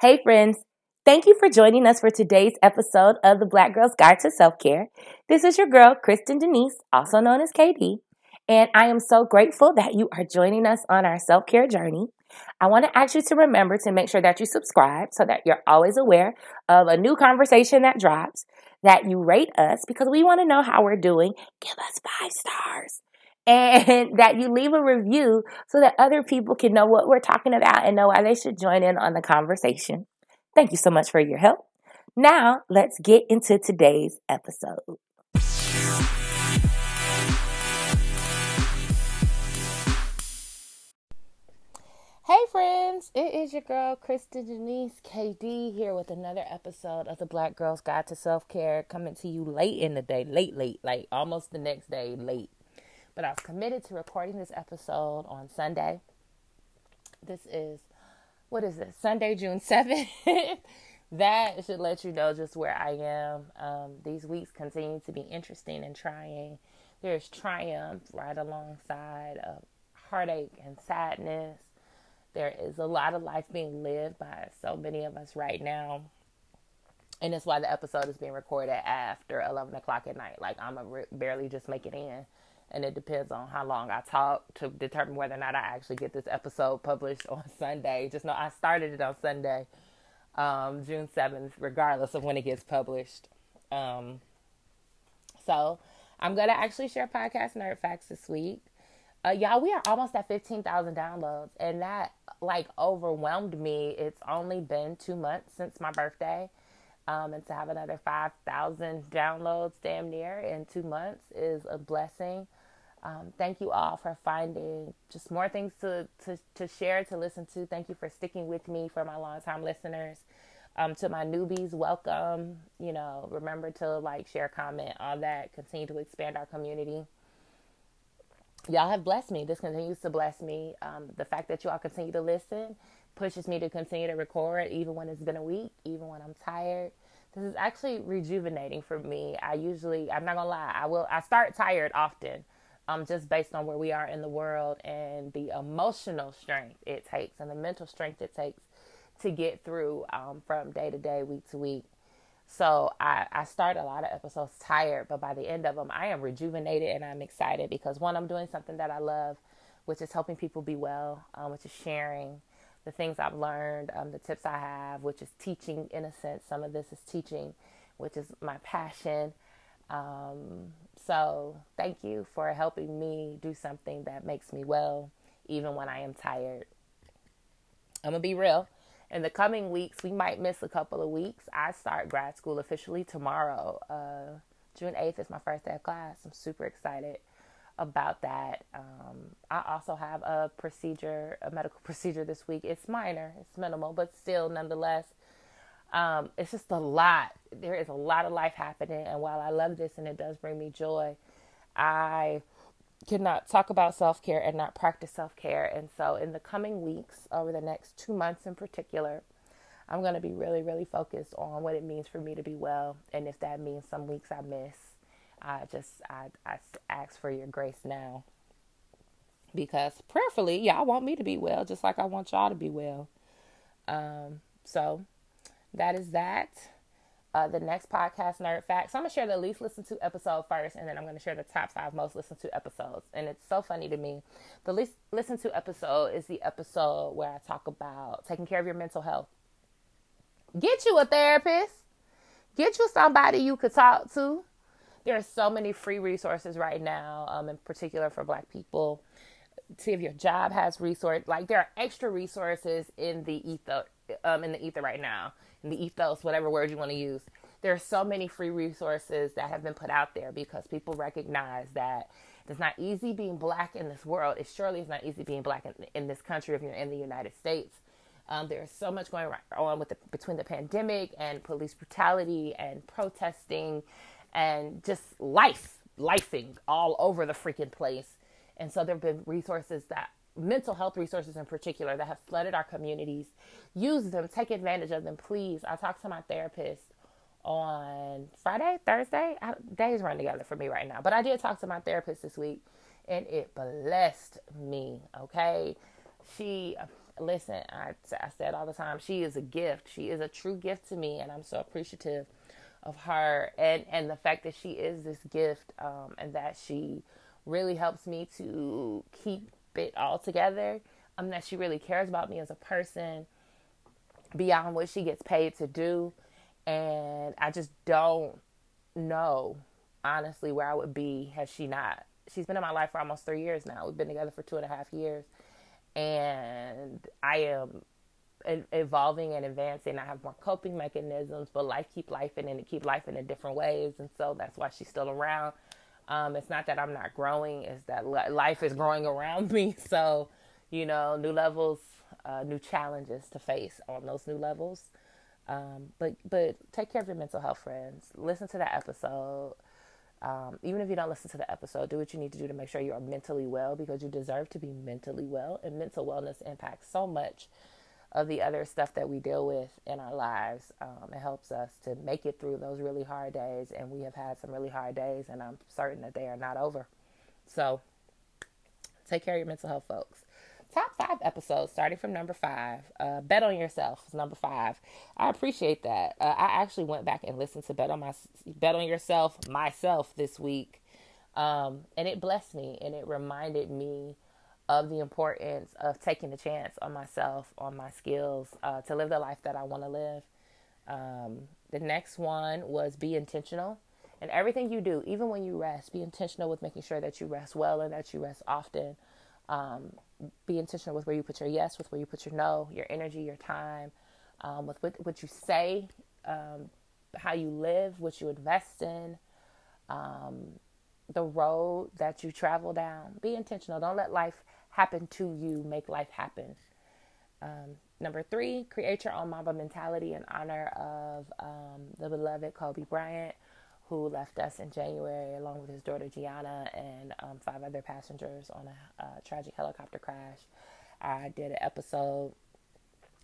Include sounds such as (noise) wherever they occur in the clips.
Hey, friends. Thank you for joining us for today's episode of the Black Girl's Guide to Self Care. This is your girl, Kristen Denise, also known as KD, and I am so grateful that you are joining us on our self care journey. I want to ask you to remember to make sure that you subscribe so that you're always aware of a new conversation that drops, that you rate us because we want to know how we're doing. Give us five stars and (laughs) that you leave a review so that other people can know what we're talking about and know why they should join in on the conversation. Thank you so much for your help. Now, let's get into today's episode. Hey friends, it is your girl Kristen Denise KD here with another episode of the Black Girl's Guide to Self Care coming to you late in the day, late, late, like almost the next day, late. But I've committed to recording this episode on Sunday. This is, what is this, Sunday, June (laughs) 7th. that should let you know just where I am. Um, these weeks continue to be interesting and trying. There's triumph right alongside of heartache and sadness. There is a lot of life being lived by so many of us right now. And that's why the episode is being recorded after 11 o'clock at night. Like, I'm a barely just make it in and it depends on how long I talk to determine whether or not I actually get this episode published (laughs) on Sunday. Just know I started it on Sunday, um, June 7th, regardless of when it gets published. Um, so I'm going to actually share podcast nerd facts this week. Uh, y'all, we are almost at 15,000 downloads, and that like overwhelmed me. It's only been two months since my birthday. Um, and to have another 5,000 downloads damn near in two months is a blessing. Um, thank you all for finding just more things to, to, to share, to listen to. Thank you for sticking with me for my longtime listeners. Um, to my newbies, welcome. You know, remember to like, share, comment, all that. Continue to expand our community. Y'all have blessed me. This continues to bless me. Um, the fact that you all continue to listen pushes me to continue to record, even when it's been a week, even when I'm tired. This is actually rejuvenating for me. I usually, I'm not gonna lie, I will, I start tired often um, just based on where we are in the world and the emotional strength it takes and the mental strength it takes to get through um, from day to day, week to week. So I, I start a lot of episodes tired, but by the end of them, I am rejuvenated and I'm excited because one, I'm doing something that I love, which is helping people be well, um, which is sharing the things I've learned, um, the tips I have, which is teaching in a sense. Some of this is teaching, which is my passion. Um, so thank you for helping me do something that makes me well, even when I am tired. I'm going to be real. In the coming weeks, we might miss a couple of weeks. I start grad school officially tomorrow. Uh, June 8th is my first day of class. I'm super excited about that. Um, I also have a procedure, a medical (laughs) procedure this week. It's minor, it's minimal, but still, nonetheless, um, it's just a lot. There is a lot of life happening, and while I love this and it does bring me joy, I cannot talk about self care and not practice self care. And so, in the coming weeks, over the next two months in particular, I'm going to be really, really focused on what it means for me to be well, and if that means some weeks I miss, I just I, I ask for your grace now because prayerfully, y'all want me to be well, just like I want y'all to be well. Um, so that is that. Uh, the next podcast, Nerd Facts. I'm gonna share the least listened to episode first, and then I'm gonna share the top five most listened to episodes. And it's so funny to me. The least listened to episode is the episode where I talk about taking care of your mental health. Get you a therapist. Get you somebody you could talk to. There are so many free resources right now, um, in particular for Black people. See if your job has resource. Like there are extra resources in the ether, um, in the ether right now the ethos, whatever word you want to use. There are so many free resources that have been put out there because people recognize that it's not easy being black in this world. It surely is not easy being black in, in this country if you're in the United States. Um, there's so much going on with the, between the pandemic and police brutality and protesting and just life, lifing all over the freaking place. And so there have been resources that mental health resources in particular that have flooded our communities. Use them, take advantage of them, please. I talked to my therapist on Friday, Thursday. I, days run together for me right now, but I did talk to my therapist this week, and it blessed me. Okay, she listen, I, I said all the time, she is a gift. She is a true gift to me, and I'm so appreciative of her and and the fact that she is this gift um, and that she really helps me to keep it all together. Um, that she really cares about me as a person beyond what she gets paid to do, and I just don't know honestly where I would be had she not. She's been in my life for almost three years now. We've been together for two and a half years, and I am evolving and advancing. I have more coping mechanisms, but life keep life and it keep life in different ways, and so that's why she's still around. Um, it's not that I'm not growing; it's that life is growing around (laughs) me. So, you know, new levels, uh, new challenges to face on those new levels. Um, but but take care of your mental health, friends. Listen to that episode. Um, even if you don't listen to the episode, do what you need to do to make sure you are mentally well because you deserve to be mentally well. And mental wellness impacts so much of the other stuff that we deal with in our lives. Um, it helps us to make it through those really hard days. And we have had some really hard days, and I'm certain that they are not over. So take care of your mental health, folks. Top five episodes, starting from number five. Uh, Bet on Yourself is number five. I appreciate that. Uh, I actually went back and listened to Bet on My Bet on Yourself myself this week, um, and it blessed me and it reminded me of the importance of taking a chance on myself, on my skills, uh, to live the life that I want to live. Um, the next one was be intentional. And everything you do, even when you rest, be intentional with making sure that you rest well and that you rest often. Um, be intentional with where you put your yes, with where you put your no, your energy, your time, um, with what, what you say, um, how you live, what you invest in, um, the road that you travel down. Be intentional. Don't let life happen to you, make life happen. Um, number three, create your own Mamba mentality in honor of um, the beloved Kobe Bryant, who left us in January along with his daughter Gianna and um, five other passengers on a, a tragic helicopter crash. I did an episode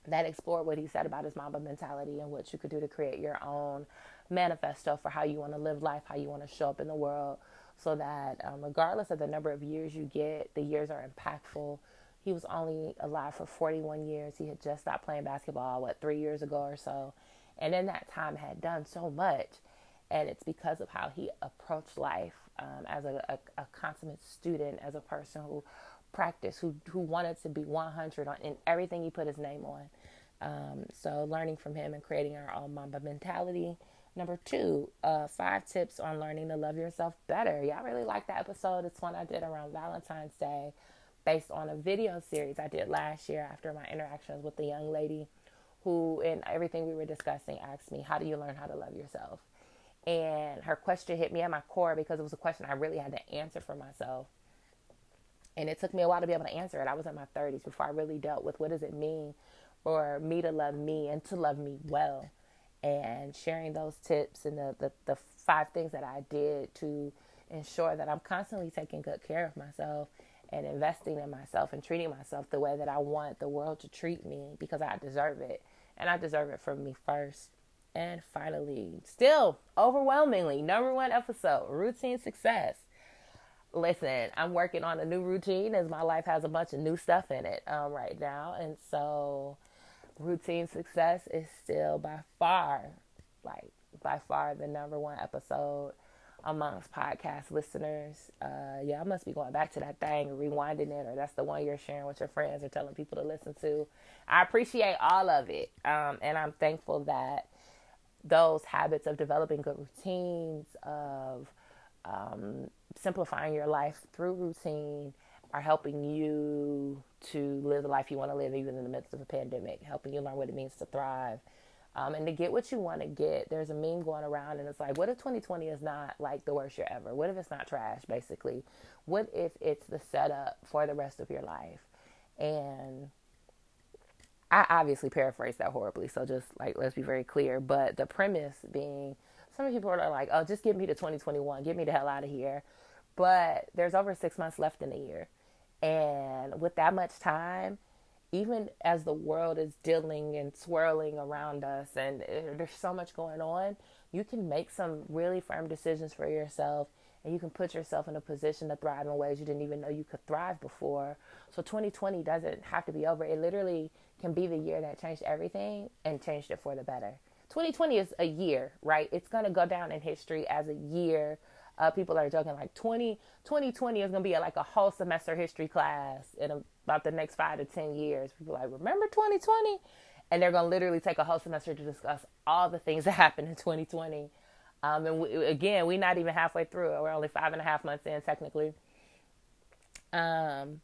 that explored what he said about his Mamba mentality and what you could do to create your own manifesto for how you want to live life, how you want to show up in the world, so that um, regardless of the number of years you get, the years are impactful. He was only alive for 41 years. He had just stopped playing basketball, what, three years ago or so. And in that time had done so much. And it's because of how he approached life um, as a, a, a, consummate student, as a person who practiced, who, who wanted to be 100 on, in everything he put his name on. Um, so learning from him and creating our own Mamba mentality Number two, uh, five tips on learning to love yourself better. Y'all really like that episode. It's one I did around Valentine's Day based on a video series I did last year after my interactions with the young lady who, in everything we were discussing, asked me, How do you learn how to love yourself? And her question hit me at my core because it was a question I really had to answer for myself. And it took me a while to be able to answer it. I was in my 30s before I really dealt with what does it mean for me to love me and to love me well and sharing those tips and the, the, the five things that I did to ensure that I'm constantly taking good care of myself and investing in myself and treating myself the way that I want the world to treat me because I deserve it. And I deserve it from me first. And finally, still overwhelmingly, number one episode routine success. Listen, I'm working on a new routine as my life has a bunch of new stuff in it um, right now. And so routine success is still by far, like by far, the number one episode amongst podcast listeners. Uh, yeah, I must be going back to that thing rewinding it, or that's the one you're sharing with your friends or telling people to listen to. I appreciate all of it, um, and I'm thankful that those habits of developing good routines, of um, simplifying your life through routine, are helping you to live the life you want to live, even in the midst of a pandemic, helping you learn what it means to thrive. Um, and to get what you want to get, there's a meme going around, and it's like, what if 2020 is not like the worst year ever? What if it's not trash, basically? What if it's the setup for the rest of your life? And I obviously paraphrase that horribly, so just like let's be very clear. But the premise being, some people are like, oh, just get me to 2021, get me the hell out of here. But there's over six months left in the year. And with that much time, even as the world is dealing and swirling around us and uh, there's so much going on, you can make some really firm decisions for yourself and you can put yourself in a position to thrive in ways you didn't even know you could thrive before. So 2020 doesn't have to be over. It literally can be the year that changed everything and changed it for the better. 2020 is a year, right? It's going to go down in history as a year. Uh, people are joking like 20, 2020 is going to be a, like a whole semester history class in about the next five to 10 years. People like, remember 2020? And they're going to literally take a whole semester to discuss all the things (laughs) that happened in 2020. Um, and we, again, we're not even halfway through. We're only five and a half months in, technically. Um,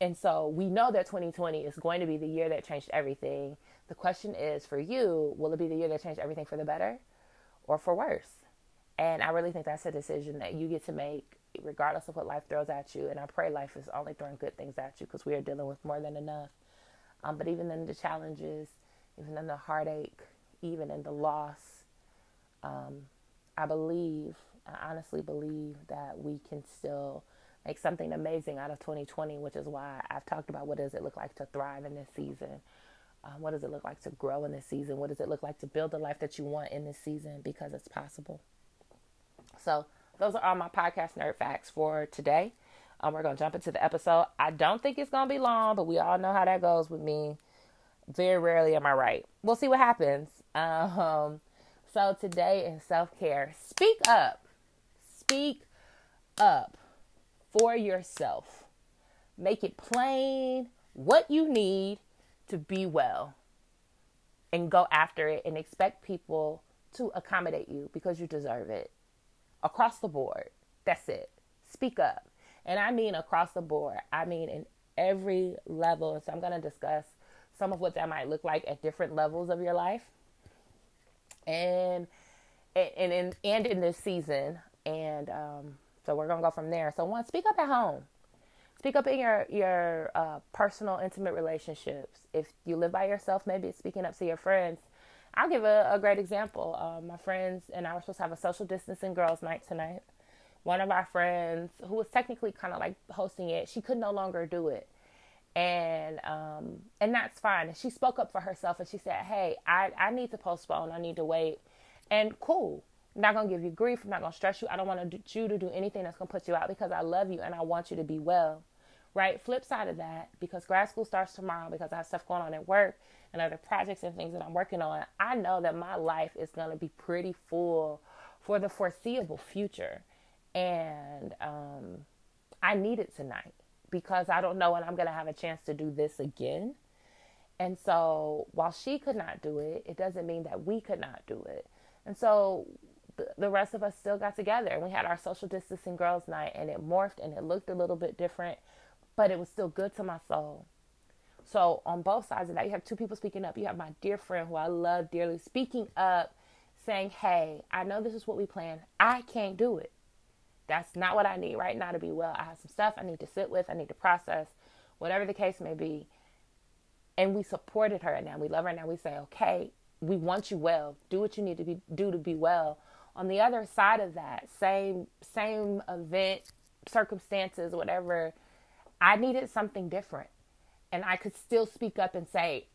and so we know that 2020 is going to be the year that changed everything. The question is for you, will it be the year that changed everything for the better or for worse? And I really think that's a decision that you get to make regardless of what life throws at you. And I pray life is only throwing good things at you because we are dealing with more than enough. Um, but even in the challenges, even in the heartache, even in the loss, um, I believe, I honestly believe that we can still make something amazing out of 2020, which is why I've talked about what does it look like to thrive in this season. Uh, what does it look like to grow in this season? What does it look like to build the life that you want in this season? Because it's possible. So, those are all my podcast nerd facts for today. Um, we're to jump into the episode. I don't think it's to be long, but we all know how that goes with me. Very rarely am I right. We'll see what happens. Um, so, today in self care, speak up. Speak up for yourself. Make it plain what you need to be well and go after it and expect people to accommodate you because you deserve it. Across the board. That's it. Speak up. And I mean across the board. I mean in every level. So I'm going to discuss some of what that might look like at different levels of your life. And and in and in this season and um so we're gonna go from there. So one, speak up at home. Speak up in your your uh, personal, intimate relationships. If you live by yourself, maybe speaking up to your friends. I'll give a, a great example. Um, my friends and I were supposed to have a social distancing girls' night tonight. One of our friends, who was technically kind of like hosting it, she could no longer do it, and um, and that's fine. And she spoke up for herself and she said, "Hey, I I need to postpone. I need to wait." And cool, I'm not gonna give you grief. I'm not gonna stress you. I don't want you to do anything that's gonna put you out because I love you and I want you to be well. Right? Flip side of that, because grad school starts tomorrow, because I have stuff going on at work and other projects and things that I'm working on, I know that my life is gonna be pretty full for the foreseeable future. And um, I need it tonight because I don't know when I'm gonna have a chance to do this again. And so while she could not do it, it doesn't mean that we could not do it. And so the rest of us still got together and we had our social distancing girls night and it morphed and it looked a little bit different but it was still good to my soul so on both sides of that you have two people speaking up. You have my dear friend who i love dearly speaking up saying hey i know this is what we planned i can't do it. That's not what i need right now to be well. I have some stuff i need to sit with. I need to process whatever the case may be. And we supported her and now we love her and now we say okay we want you well. Do what you need to be do to be well. On the other side of that same same event circumstances whatever i needed something different and i could still speak up and say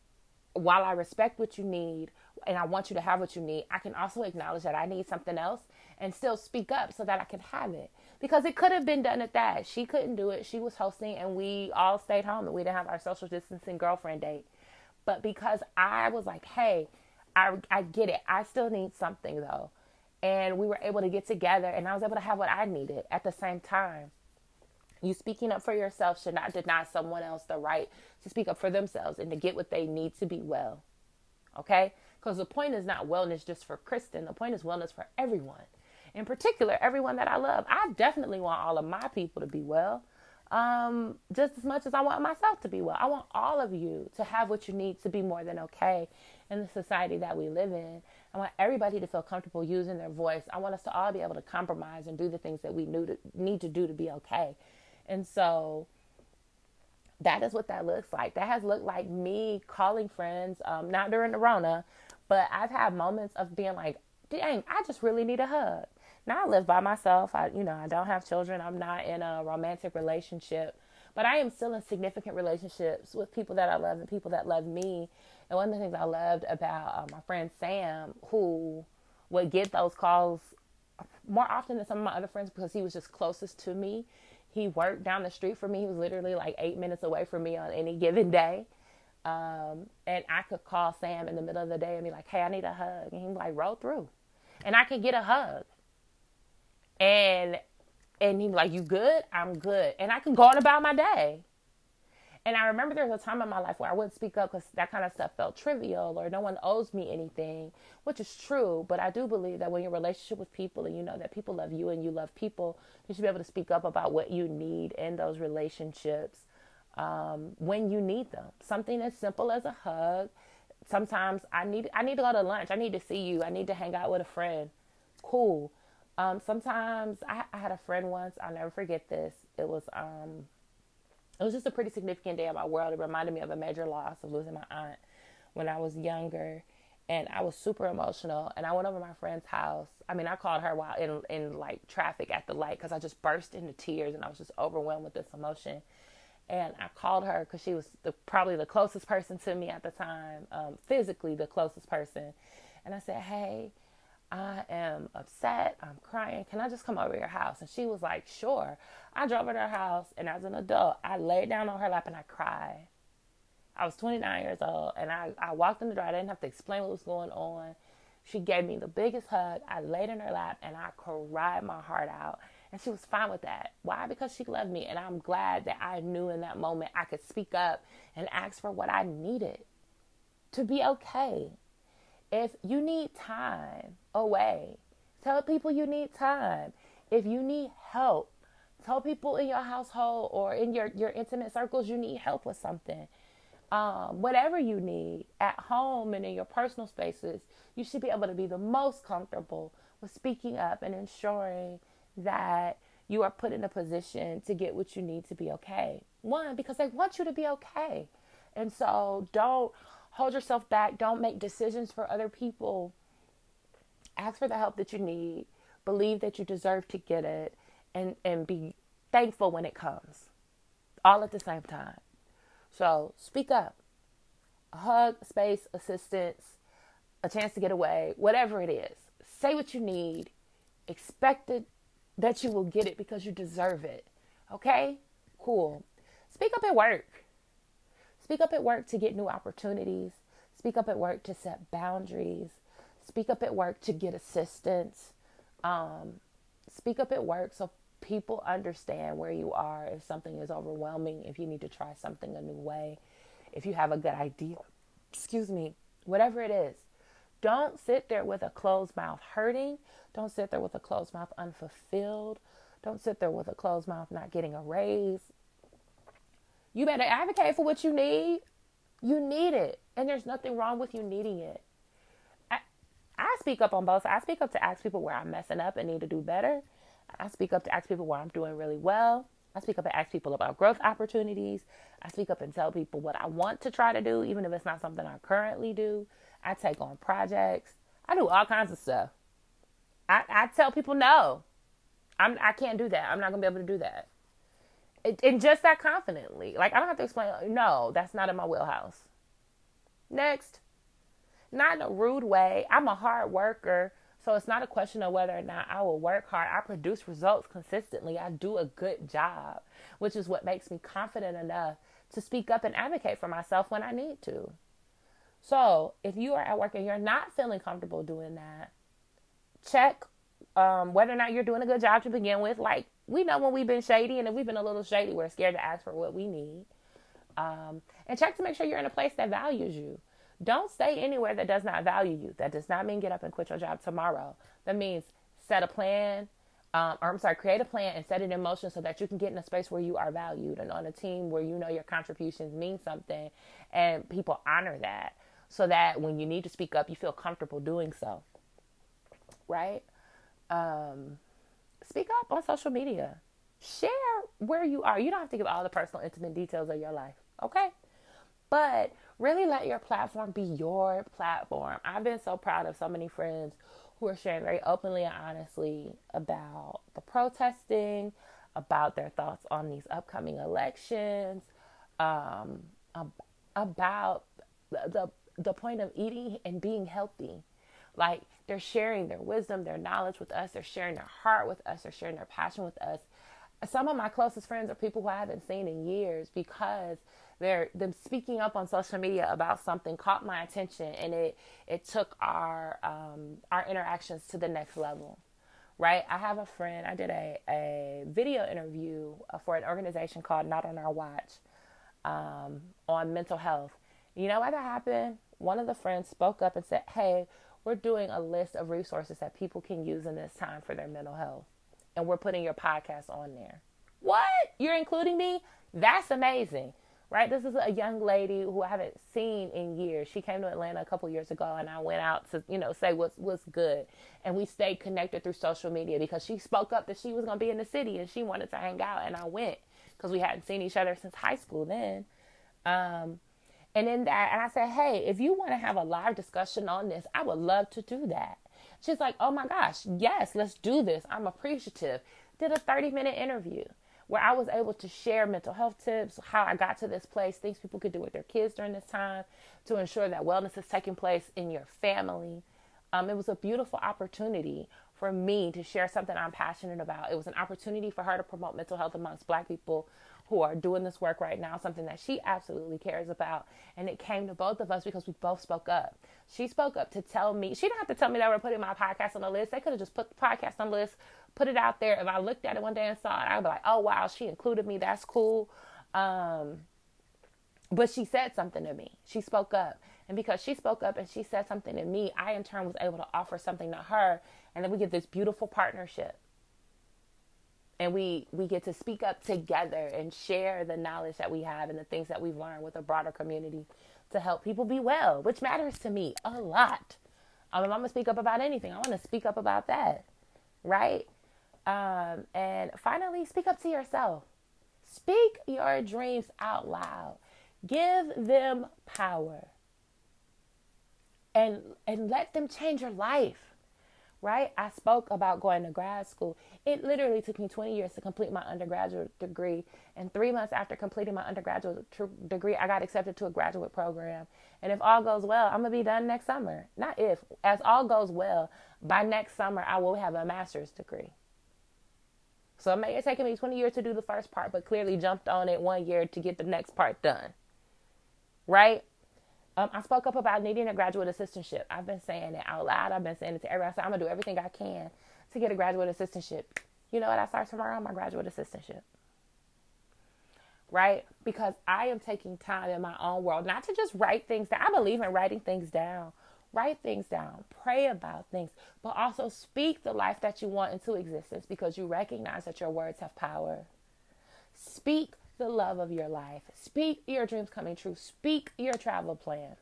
while i respect what you need and i want you to have what you need i can also acknowledge that i need something else and still speak up so that i can have it. Because it could have been done at that. She couldn't do it. She was hosting and we all stayed home and we didn't have our social distancing girlfriend date. But because i was like hey i, I get it. I still need something though. And we were able to get together and I was able to have what I needed at the same time. You speaking up for yourself should not deny someone else the right to speak up for themselves and to get what they need to be well. Okay? Because the point is not wellness just for Kristen, the point is wellness for everyone. In particular, everyone that I love. I definitely want all of my people to be well um, just as much as I want myself to be well. I want all of you to have what you need to be more than okay in the society that we live in. I want everybody to feel comfortable using their voice. I want us to all be able to compromise and do the things that we to, need to do to be okay. And so that is what that looks like. That has looked like me calling friends, um, not during the Rona, but I've had moments of being like, dang, I just really need a hug. Now I live by myself. I, you know, I don't have children. I'm not in a romantic relationship, but I am still in significant relationships with people that I love and people that love me. And one of the things I loved about uh, my friend Sam, who would get those calls more often than some of my other friends because he was just closest to me. He worked down the street from me. He was literally like eight minutes away from me on any given day. Um, and I could call Sam in the middle of the day and be like, hey, I need a hug. And he's like, roll through. And I could get a hug. And and he's like, You good? I'm good. And I could go on about my day. And I remember there was a time in my life where I wouldn't speak up because that kind of stuff felt trivial or no one owes me anything, which is true. But I do believe that when you're in relationship with people and you know that people love you and you love people, you should be able to speak up about what you need in those relationships um, when you need them. Something as simple as a hug. Sometimes I need I need to go to lunch. I need to see you. I need to hang out with a friend. Cool. Um, sometimes I, I, had a friend once. I'll never forget this. It was um, it was just a pretty significant day in my world. It reminded me of a major loss of losing my aunt when I was younger, and I was super emotional. And I went over my friend's house. I mean, I called her while in in like traffic at the light because I just burst into tears and I was just overwhelmed with this emotion. And I called her because she was the, probably the closest person to me at the time, um, physically the closest person. And I said, "Hey." I am upset. I'm crying. Can I just come over to your house? And she was like, Sure. I drove her to her house, and as an adult, I laid down on her lap and I cried. I was 29 years old, and I, I walked in the door. I didn't have to explain what was going on. She gave me the biggest hug. I laid in her lap and I cried my heart out. And she was fine with that. Why? Because she loved me. And I'm glad that I knew in that moment I could speak up and ask for what I needed to be okay. If you need time away, tell people you need time. If you need help, tell people in your household or in your, your intimate circles you need help with something. Um, whatever you need at home and in your personal spaces, you should be able to be the most comfortable with speaking up and ensuring that you are put in a position to get what you need to be okay. One, because they want you to be okay. And so don't hold yourself back. Don't make decisions for other people. Ask for the help that you need. Believe that you deserve to get it and, and be thankful when it comes. All at the same time. So speak up. A hug, space, assistance, a chance to get away, whatever it is. Say what you need. Expect it that you will get it because you deserve it. Okay? Cool. Speak up at work. Speak up at work to get new opportunities. Speak up at work to set boundaries. Speak up at work to get assistance. Um, speak up at work so people understand where you are if something is overwhelming, if you need to try something a new way, if you have a good idea. Excuse me, whatever it is. Don't sit there with a closed mouth hurting. Don't sit there with a closed mouth unfulfilled. Don't sit there with a closed mouth not getting a raise. You better advocate for what you need. You need it. And there's nothing wrong with you needing it. I, I speak up on both. I speak up to ask people where I'm messing up and need to do better. I speak up to ask people where I'm doing really well. I speak up and ask people about growth opportunities. I speak up and tell people what I want to try to do, even if it's not something I currently do. I take on projects. I do all kinds of stuff. I, I tell people no. I'm I can't do that. I'm not gonna be able to do that and just that confidently. Like I don't have to explain. No, that's not in my wheelhouse. Next, not in a rude way. I'm a hard worker, so it's not a question of whether or not I will work hard. I produce results consistently. I do a good job, which is what makes me confident enough to speak up and advocate for myself when I need to. So, if you are at work and you're not feeling comfortable doing that, check um, whether or not you're doing a good job to begin with. Like we know when we've been shady, and if we've been a little shady, we're scared to ask for what we need. Um, and check to make sure you're in a place that values you. Don't stay anywhere that does not value you. That does not mean get up and quit your job tomorrow. That means set a plan, um, or I'm sorry, create a plan and set it in motion so that you can get in a space where you are valued and on a team where you know your contributions mean something and people honor that so that when you need to speak up, you feel comfortable doing so. Right? Um, speak up on social media. Share where you are. You don't have to give all the personal, intimate details of your life, okay? But really let your platform be your platform. I've been so proud of so many friends who are sharing very openly and honestly about the protesting, about their thoughts on these upcoming elections, um, about the, the the point of eating and being healthy Like they're sharing their wisdom, their knowledge with us. They're sharing their heart with us. They're sharing their passion with us. Some of my closest friends are people who I haven't seen in years because they're them speaking up on social media about something caught my attention and it it took our um, our interactions to the next level right i have a friend i did a, a video interview for an organization called not on our watch um, on mental health you know why that happened one of the friends spoke up and said hey we're doing a list of resources that people can use in this time for their mental health and we're putting your podcast on there what you're including me that's amazing right? This is a young lady who I haven't seen in years. She came to Atlanta a couple years ago, and I went out to, you know, say what's what's good, and we stayed connected through social media because she spoke up that she was going to be in the city and she wanted to hang out, and I went because we hadn't seen each other since high school then. Um, and in that, and I said, hey, if you want to have a live discussion on this, I would love to do that. She's like, oh my gosh, yes, let's do this. I'm appreciative. Did a 30 minute interview where I was able to share mental health tips, how I got to this place, things people could do with their kids during this time to ensure that wellness is taking place in your family. Um, it was a beautiful opportunity for me to share something I'm passionate about. It was an opportunity for her to promote mental health amongst Black people who are doing this work right now, something that she absolutely cares about. And it came to both of us because we both spoke up. She spoke up to tell me, she didn't have to tell me that we're putting my podcast on the list. They could have just put the podcast on the list, put it out there. If I looked at it one day and saw it, I'd be like, oh, wow, she included me. That's cool. Um, but she said something to me. She spoke up. And because she spoke up and she said something to me, I in turn was able to offer something to her. And then we get this beautiful partnership. And we we get to speak up together and share the knowledge that we have and the things that we've learned with a broader community to help people be well which matters to me a lot. Um, i'm gonna speak up about anything. I want to speak up about that right? Um, and finally speak up to yourself. Speak your dreams out loud. Give them power. And and let them change your life right? I spoke about going to grad school. It literally took me 20 years to complete my undergraduate degree. And three months after completing my undergraduate tr- degree, I got accepted to a graduate program. And if all goes well, I'm going to be done next summer. Not if, as all goes well, by next summer, I will have a master's degree. So it may have taken me 20 years to do the first part, but clearly jumped on it one year to get the next part done. Right? Um, I spoke up about needing a graduate assistantship. I've been saying it out loud. I've been saying it to everybody. I said, I'm going to do everything I can to get a graduate assistantship. You know what? I start tomorrow, my graduate assistantship. Right? Because I am taking time in my own world, not to just write things down. I believe in writing things down. Write things down, pray about things, but also speak the life that you want into existence because you recognize that your words have power. Speak the love of your life. Speak your dreams coming true. Speak your travel plans.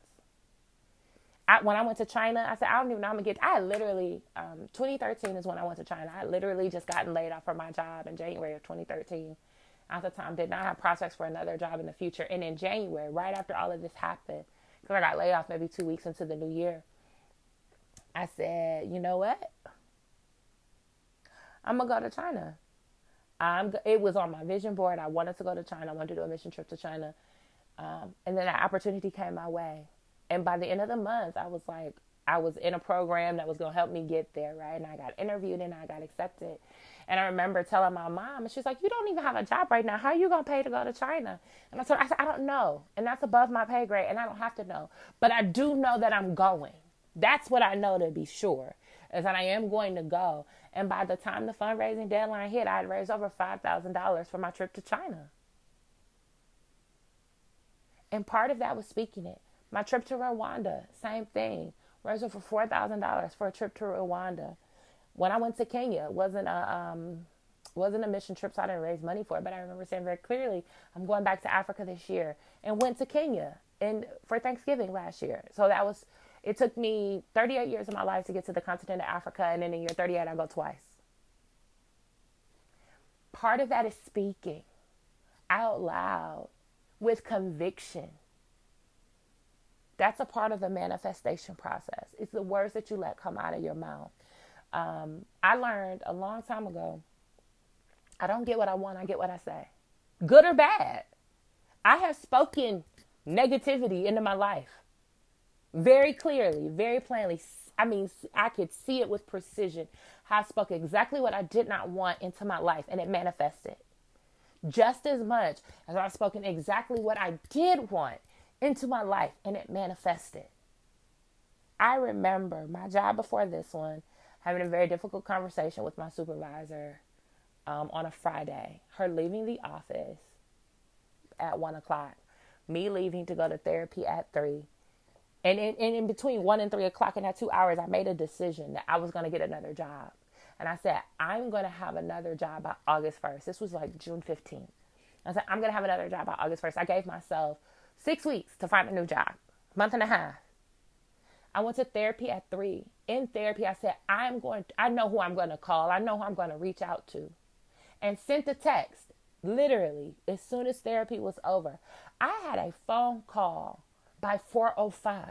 I, when I went to China, I said, I don't even know I'm gonna get. I literally, um, 2013 is when I went to China. I literally just gotten laid off from my job in January of 2013. At the time, did not have prospects for another job in the future. And in January, right after all of this happened, because I got laid off maybe two weeks into the new year, I said, you know what? I'm gonna go to China. I'm, it was on my vision board. I wanted to go to China. I wanted to do a mission trip to China. Um, and then that opportunity came my way. And by the end of the month, I was like, I was in a program that was going to help me get there, right? And I got interviewed and I got accepted. And I remember telling my mom, and she's like, You don't even have a job right now. How are you going to pay to go to China? And I her, I said, I don't know. And that's above my pay grade, and I don't have to know. But I do know that I'm going. That's what I know to be sure, is that I am going to go. And by the time the fundraising deadline hit, I had raised over $5,000 for my trip to China. And part of that was speaking it. My trip to Rwanda, same thing. Raised over $4,000 for a trip to Rwanda. When I went to Kenya, wasn't a, um, wasn't a mission trip, so I didn't raise money for it. But I remember saying very clearly, I'm going back to Africa this year, and went to Kenya and for Thanksgiving last year. So that was it took me 38 years of my life to get to the continent of Africa, and then in year 38, I go twice. Part of that is speaking out loud with conviction. That's a part of the manifestation process. It's the words that you let come out of your mouth. Um, I learned a long time ago I don't get what I want, I get what I say. Good or bad. I have spoken negativity into my life very clearly, very plainly. I mean, I could see it with precision. I spoke exactly what I did not want into my life, and it manifested just as much as I've spoken exactly what I did want into my life, and it manifested. I remember my job before this one having a very difficult conversation with my supervisor um, on a Friday. Her leaving the office at one o'clock, me leaving to go to therapy at three. And in, in between one and three o'clock in that two hours, I made a decision that I was going to get another job. And I said, I'm going to have another job by August 1st. This was like June 15th. I said, I'm going to have another job by August 1st. I gave myself six weeks to find a new job, month and a half. I went to therapy at three. In therapy, I said, I'm going, I know who I'm going to call. I know who I'm going to reach out to. And sent a text, literally, as soon as therapy was over. I had a phone call by 405.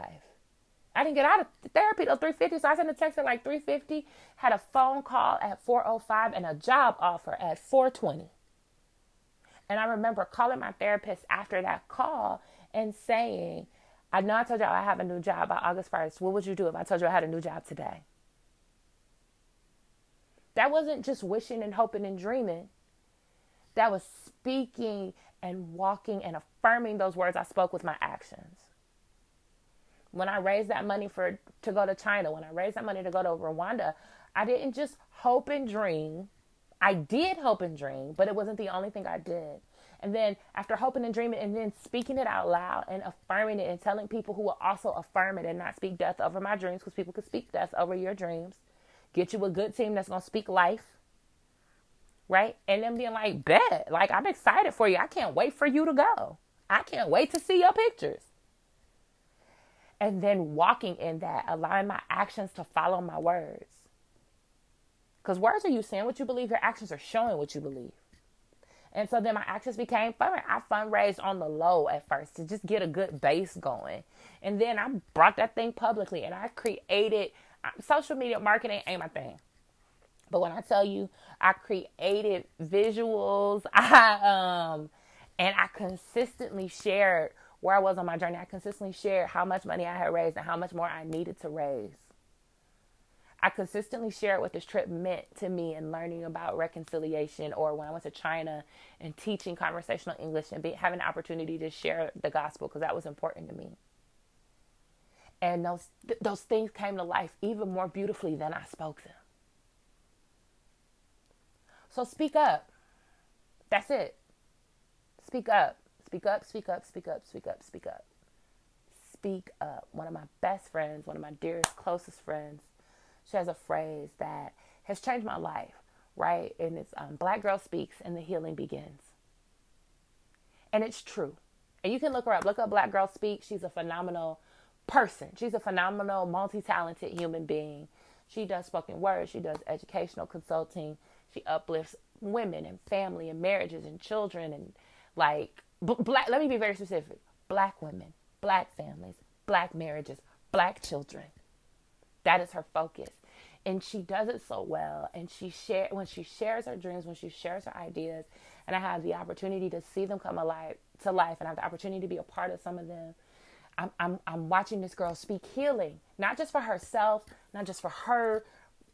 I didn't get out of therapy till 350, so I sent a text at like 350, had a phone call at 405 and a job offer at 420. And I remember calling my therapist after that call and saying, I know I told y'all I have a new job by August 1st. What would you do if I told you I had a new job today? That wasn't just wishing and hoping and dreaming. That was speaking and walking and affirming those words I spoke with my actions. When I raised that money for to go to China, when I raised that money to go to Rwanda, I didn't just hope and dream. I did hope and dream, but it wasn't the only thing I did. And then after hoping and dreaming and then speaking it out loud and affirming it and telling people who will also affirm it and not speak death over my dreams because people can speak death over your dreams. Get you a good team that's going to speak life. Right? And then being like, bet. Like, I'm excited for you. I can't wait for you to go. I can't wait to see your pictures. And then walking in that, allowing my actions to follow my words. Because words are you saying what you believe, your actions are showing what you believe. And so then my actions became fun. I fundraised on the low at first to just get a good base going. And then I brought that thing publicly and I created uh, social media marketing ain't my thing. But when I tell you I created visuals, (laughs) I um and I consistently shared where I was on my journey. I consistently shared how much money I had raised and how much more I needed to raise. I consistently shared what this trip meant to me and learning about reconciliation, or when I went to China and teaching conversational English and be, having an opportunity to share the gospel because that was important to me. And those th- those things came to life even more beautifully than I spoke them. So speak up. That's it. Speak up. Speak up, speak up, speak up, speak up, speak up. Speak up. One of my best friends, one of my dearest, closest friends, she has a phrase that has changed my life, right? And it's um, Black Girl Speaks and the Healing Begins. And it's true. And you can look her up. Look up Black Girl Speaks. She's a phenomenal person. She's a phenomenal, multi talented human being. She does spoken word, she does educational consulting, she uplifts women and family and marriages and children and like black let me be very specific black women black families black marriages black children that is her focus. And she does it so well. And she share when she shares her dreams, when she shares her ideas, and I have the opportunity to see them come alive to life and I have the opportunity to be a part of some of them. I'm, I'm, I'm watching this girl speak healing, not just for herself, not just for her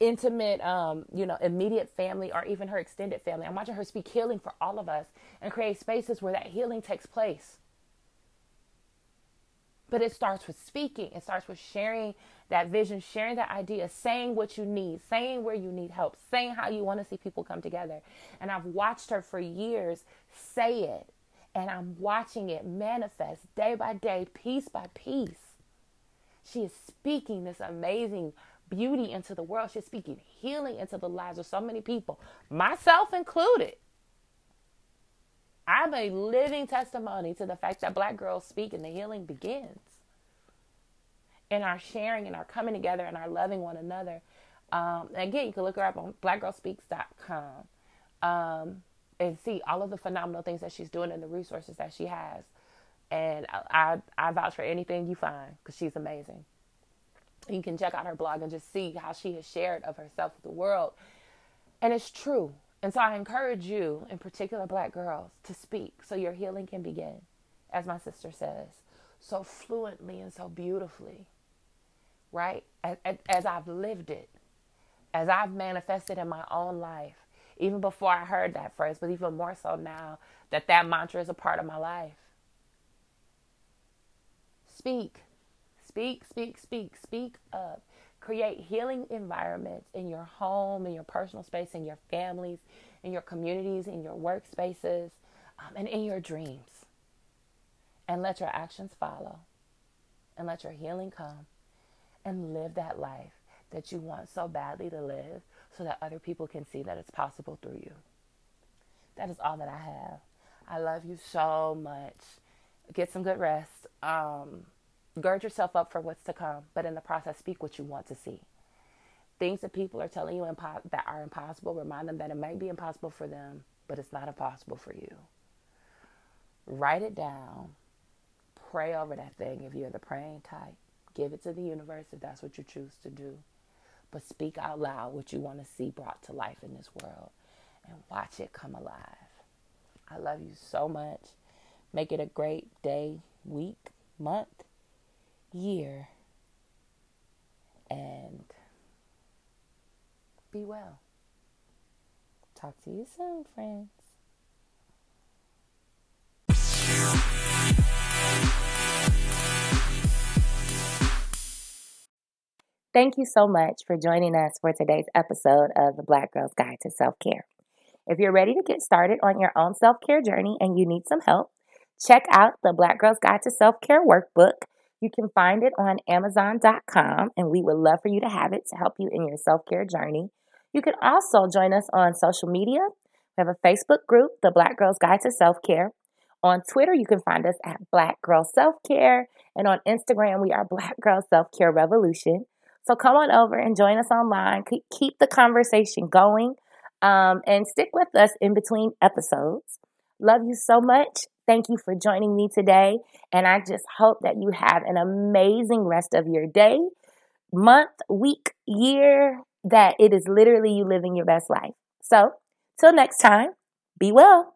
intimate, um, you know, immediate family or even her extended family. I'm watching her speak healing for all of us and create spaces where that healing takes place. But it starts with speaking. It starts with sharing that vision, sharing that idea, saying what you need, saying where you need help, saying how you want to see people come together. And I've watched her for years say it. And I'm watching it manifest day by day, piece by piece. She is speaking this amazing beauty into the world. She's speaking healing into the lives of so many people, myself included. I'm a living testimony to the fact that black girls speak and the healing begins. In our sharing and our coming together and our loving one another. Um, again, you can look her up on blackgirlspeaks.com um, and see all of the phenomenal things that she's doing and the resources that she has. And I, I, I vouch for anything you find because she's amazing. You can check out her blog and just see how she has shared of herself with the world. And it's true. And so I encourage you, in particular black girls, to speak so your healing can begin, as my sister says, so fluently and so beautifully. right? As, as I've lived it, as I've manifested in my own life, even before I heard that phrase, but even more so now that that mantra is a part of my life. Speak, speak, speak, speak, speak up. Create healing environments in your home, in your personal space, in your families, in your communities, in your workspaces, um, and in your dreams. And let your actions follow. And let your healing come. And live that life that you want so badly to live so that other people can see that it's possible through you. That is all that I have. I love you so much. Get some good rest. Um, gird yourself up for what's to come, but in the process, speak what you want to see. Things that people are telling you impo- that are impossible, remind them that it may be impossible for them, but it's not impossible for you. Write it down. Pray over that thing if you're the praying type. Give it to the universe if that's what you choose to do. But speak out loud what you want to see brought to life in this world and watch it come alive. I love you so much. Make it a great day, week, month, year, and be well. Talk to you soon, friends. Thank you so much for joining us for today's episode of the Black Girl's Guide to Self Care. If you're ready to get started on your own self care journey and you need some help, check out the Black Girl's Guide to Self Care workbook. You can find it on Amazon.com, and we would love for you to have it to help you in your self care journey. You can also join us on social media. We have a Facebook group, The Black Girl's Guide to Self Care. On Twitter, you can find us at Black Girl Self Care. And on Instagram, we are Black Girl Self Care Revolution. So come on over and join us online. Keep the conversation going um, and stick with us in between episodes. Love you so much. Thank you for joining me today. And I just hope that you have an amazing rest of your day, month, week, year, that it is literally you living your best life. So, till next time, be well.